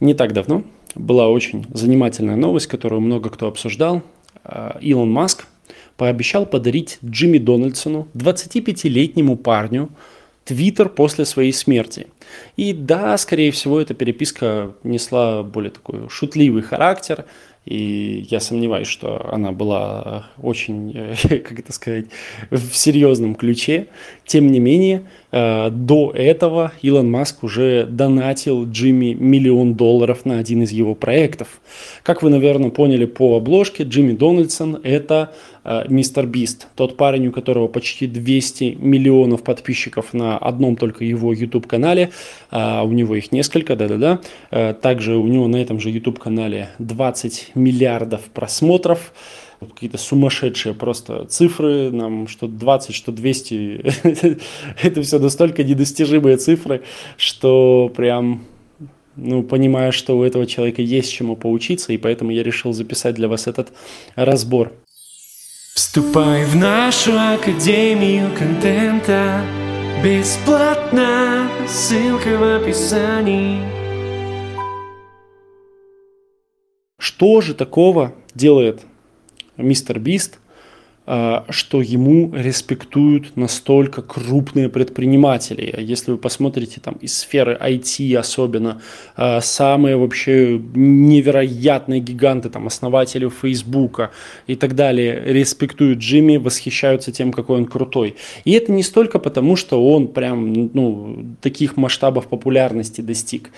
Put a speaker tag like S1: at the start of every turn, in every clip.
S1: Не так давно была очень занимательная новость, которую много кто обсуждал. А, Илон Маск пообещал подарить Джимми Дональдсону, 25-летнему парню, Твиттер после своей смерти. И да, скорее всего, эта переписка несла более такой шутливый характер – и я сомневаюсь, что она была очень, как это сказать, в серьезном ключе. Тем не менее, э, до этого Илон Маск уже донатил Джимми миллион долларов на один из его проектов. Как вы, наверное, поняли по обложке, Джимми Дональдсон – это Э, мистер Бист, тот парень, у которого почти 200 миллионов подписчиков на одном только его YouTube-канале, а у него их несколько, да-да-да, э, также у него на этом же YouTube-канале 20 миллиардов просмотров, какие-то сумасшедшие просто цифры, нам что 20, что 200, это все настолько недостижимые цифры, что прям ну, понимаю, что у этого человека есть чему поучиться, и поэтому я решил записать для вас этот разбор.
S2: Вступай в нашу Академию контента Бесплатно, ссылка в описании.
S1: Что же такого делает мистер Бист – что ему респектуют настолько крупные предприниматели. Если вы посмотрите там из сферы IT особенно, а, самые вообще невероятные гиганты, там основатели Фейсбука и так далее, респектуют Джимми, восхищаются тем, какой он крутой. И это не столько потому, что он прям ну, таких масштабов популярности достиг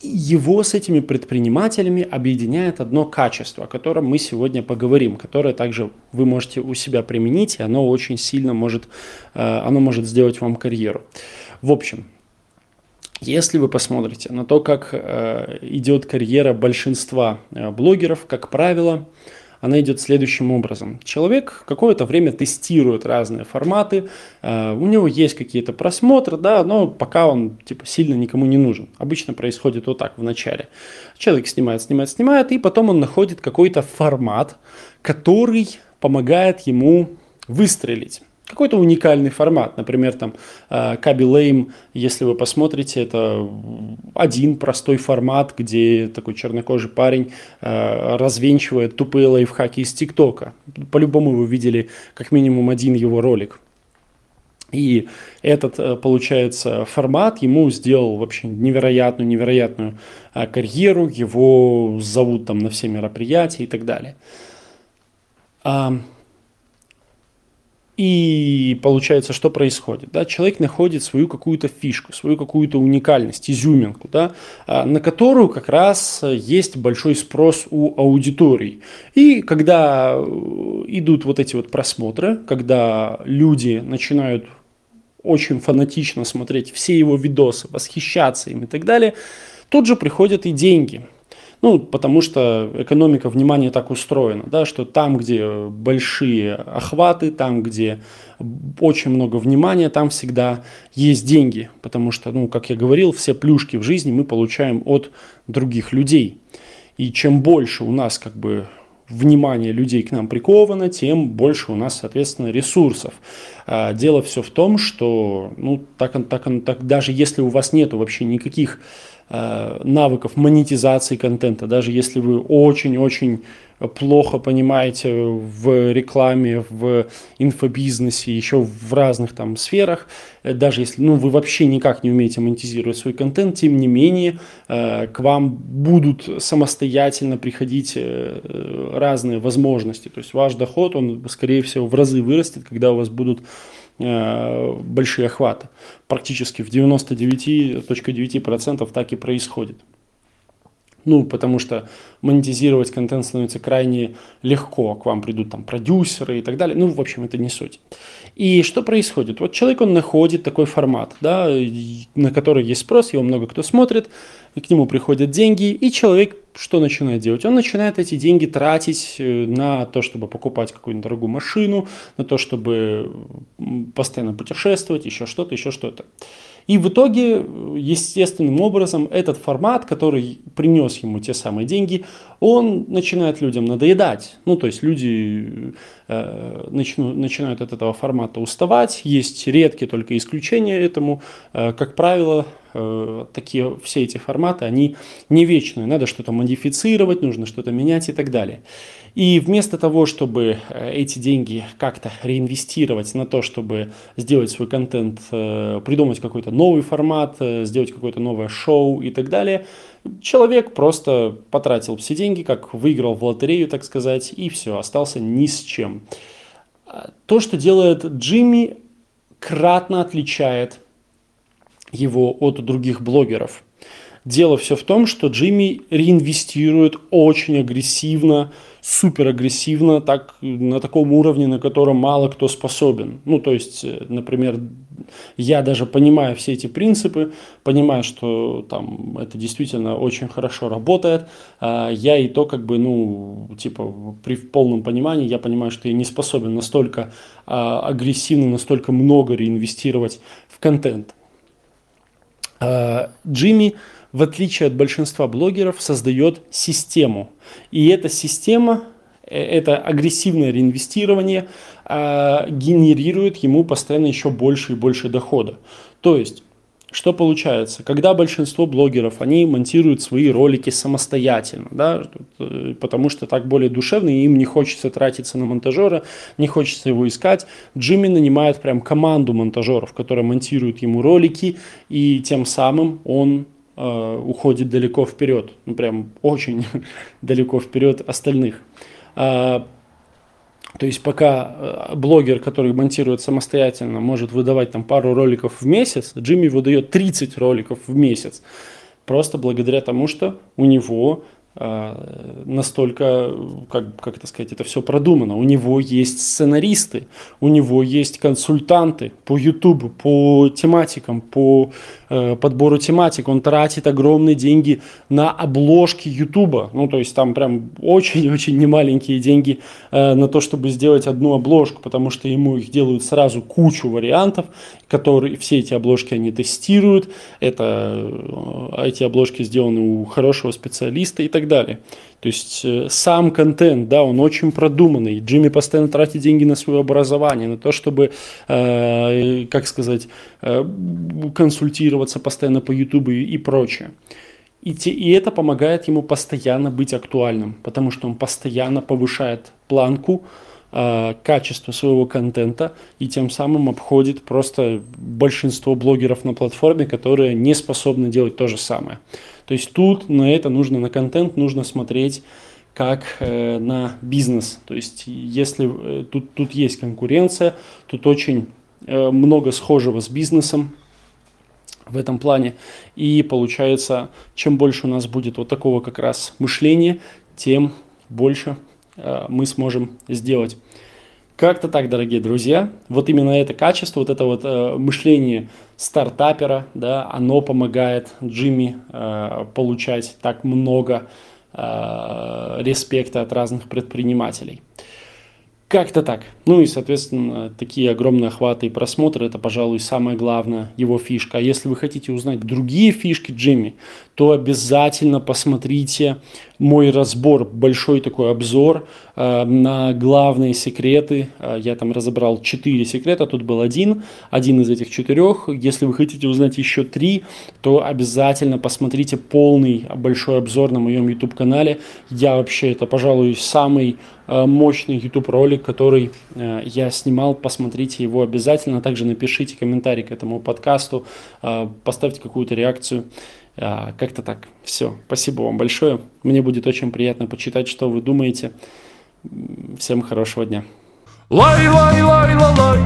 S1: его с этими предпринимателями объединяет одно качество, о котором мы сегодня поговорим, которое также вы можете у себя применить, и оно очень сильно может, э, оно может сделать вам карьеру. В общем, если вы посмотрите на то, как э, идет карьера большинства э, блогеров, как правило, она идет следующим образом. Человек какое-то время тестирует разные форматы, э, у него есть какие-то просмотры, да, но пока он типа сильно никому не нужен. Обычно происходит вот так в начале. Человек снимает, снимает, снимает, и потом он находит какой-то формат, который помогает ему выстрелить какой-то уникальный формат. Например, там Каби э, Лейм, если вы посмотрите, это один простой формат, где такой чернокожий парень э, развенчивает тупые лайфхаки из ТикТока. По-любому вы видели как минимум один его ролик. И этот, э, получается, формат ему сделал вообще невероятную, невероятную карьеру. Его зовут там на все мероприятия и так далее. И получается, что происходит? Да? Человек находит свою какую-то фишку, свою какую-то уникальность, изюминку, да? А, на которую как раз есть большой спрос у аудитории. И когда э, идут вот эти вот просмотры, когда люди начинают очень фанатично смотреть все его видосы, восхищаться им и так далее, тут же приходят и деньги – ну, потому что экономика внимания так устроена, да, что там, где большие охваты, там, где очень много внимания, там всегда есть деньги, потому что, ну, как я говорил, все плюшки в жизни мы получаем от других людей. И чем больше у нас как бы внимание людей к нам приковано, тем больше у нас, соответственно, ресурсов. А дело все в том, что, ну, так, так, так, даже если у вас нет вообще никаких навыков монетизации контента, даже если вы очень-очень плохо понимаете в рекламе, в инфобизнесе, еще в разных там сферах, э, даже если ну, вы вообще никак не умеете монетизировать свой контент, тем не менее э, к вам будут самостоятельно приходить разные возможности. То есть ваш доход, он, скорее всего, в разы вырастет, когда у вас будут Э, большие охваты. Практически в 99.9% так и происходит. Ну, потому что монетизировать контент становится крайне легко. К вам придут там продюсеры и так далее. Ну, в общем, это не суть. И что происходит? Вот человек, он находит такой формат, да, на который есть спрос, его много кто смотрит, к нему приходят деньги, и человек что начинает делать? Он начинает эти деньги тратить э, на то, чтобы покупать какую-нибудь дорогую машину, на то, чтобы постоянно путешествовать, еще что-то, еще что-то. И в итоге, естественным образом, этот формат, который принес ему те самые деньги, он начинает людям надоедать. Ну, то есть люди э, начну, начинают от этого формата уставать. Есть редкие только исключения этому. Э, как правило, такие, все эти форматы, они не вечные. Надо что-то модифицировать, нужно что-то менять и так далее. И вместо того, чтобы э, эти деньги как-то реинвестировать на то, чтобы сделать свой контент, э, придумать какой-то новый формат, э, сделать какое-то новое шоу и так далее, человек просто потратил все деньги, как выиграл в лотерею, так сказать, и все, остался ни с чем. То, что делает Джимми, кратно отличает его от других блогеров. Дело все в том, что Джимми реинвестирует очень агрессивно супер агрессивно, так, на таком уровне, на котором мало кто способен. Ну, то есть, э, например, я даже понимаю все эти принципы, понимаю, что там это действительно очень хорошо работает, а я и то как бы, ну, типа, при полном понимании, я понимаю, что я не способен настолько а, агрессивно, настолько много реинвестировать в контент. А, Джимми в отличие от большинства блогеров, создает систему. И эта система, э, это агрессивное реинвестирование, а, генерирует ему постоянно еще больше и больше дохода. То есть, что получается? Когда большинство блогеров, они монтируют свои ролики самостоятельно, да, э, потому что так более душевно, и им не хочется тратиться на монтажера, не хочется его искать. Джимми нанимает прям команду монтажеров, которые монтируют ему ролики, и тем самым он э, уходит далеко вперед, ну прям очень далеко вперед остальных. То есть пока э, блогер, который монтирует самостоятельно, может выдавать там пару роликов в месяц, Джимми выдает 30 роликов в месяц. Просто благодаря тому, что у него настолько, как, как это сказать, это все продумано. У него есть сценаристы, у него есть консультанты по YouTube, по тематикам, по э, подбору тематик. Он тратит огромные деньги на обложки YouTube. Ну, то есть там прям очень-очень немаленькие деньги э, на то, чтобы сделать одну обложку, потому что ему их делают сразу кучу вариантов, которые все эти обложки они тестируют. Это, э, эти обложки сделаны у хорошего специалиста и так далее. То есть э, сам контент, да, он очень продуманный. Джимми постоянно тратит деньги на свое образование, на то, чтобы, э, как сказать, э, консультироваться постоянно по YouTube и, и прочее. И, те, и это помогает ему постоянно быть актуальным, потому что он постоянно повышает планку э, качества своего контента и тем самым обходит просто большинство блогеров на платформе, которые не способны делать то же самое. То есть тут на это нужно, на контент нужно смотреть как э, на бизнес. То есть если э, тут, тут есть конкуренция, тут очень э, много схожего с бизнесом в этом плане. И получается, чем больше у нас будет вот такого как раз мышления, тем больше э, мы сможем сделать. Как-то так, дорогие друзья. Вот именно это качество, вот это вот э, мышление стартапера, да, оно помогает Джимми э, получать так много э, респекта от разных предпринимателей. Как-то так. Ну и, соответственно, такие огромные охваты и просмотры – это, пожалуй, самая главная его фишка. А если вы хотите узнать другие фишки Джимми, то обязательно посмотрите мой разбор, большой такой обзор э, на главные секреты. Э, я там разобрал четыре секрета, тут был один, один из этих четырех. Если вы хотите узнать еще три, то обязательно посмотрите полный большой обзор на моем YouTube-канале. Я вообще, это, пожалуй, самый мощный YouTube ролик, который э, я снимал. Посмотрите его обязательно. Также напишите комментарий к этому подкасту, э, поставьте какую-то реакцию. Как-то так. Все. Спасибо вам большое. Мне будет очень приятно почитать, что вы думаете. Всем хорошего дня. Лай, лай, лай, лай, лай.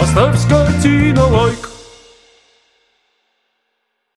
S1: Оставь скотина лайк.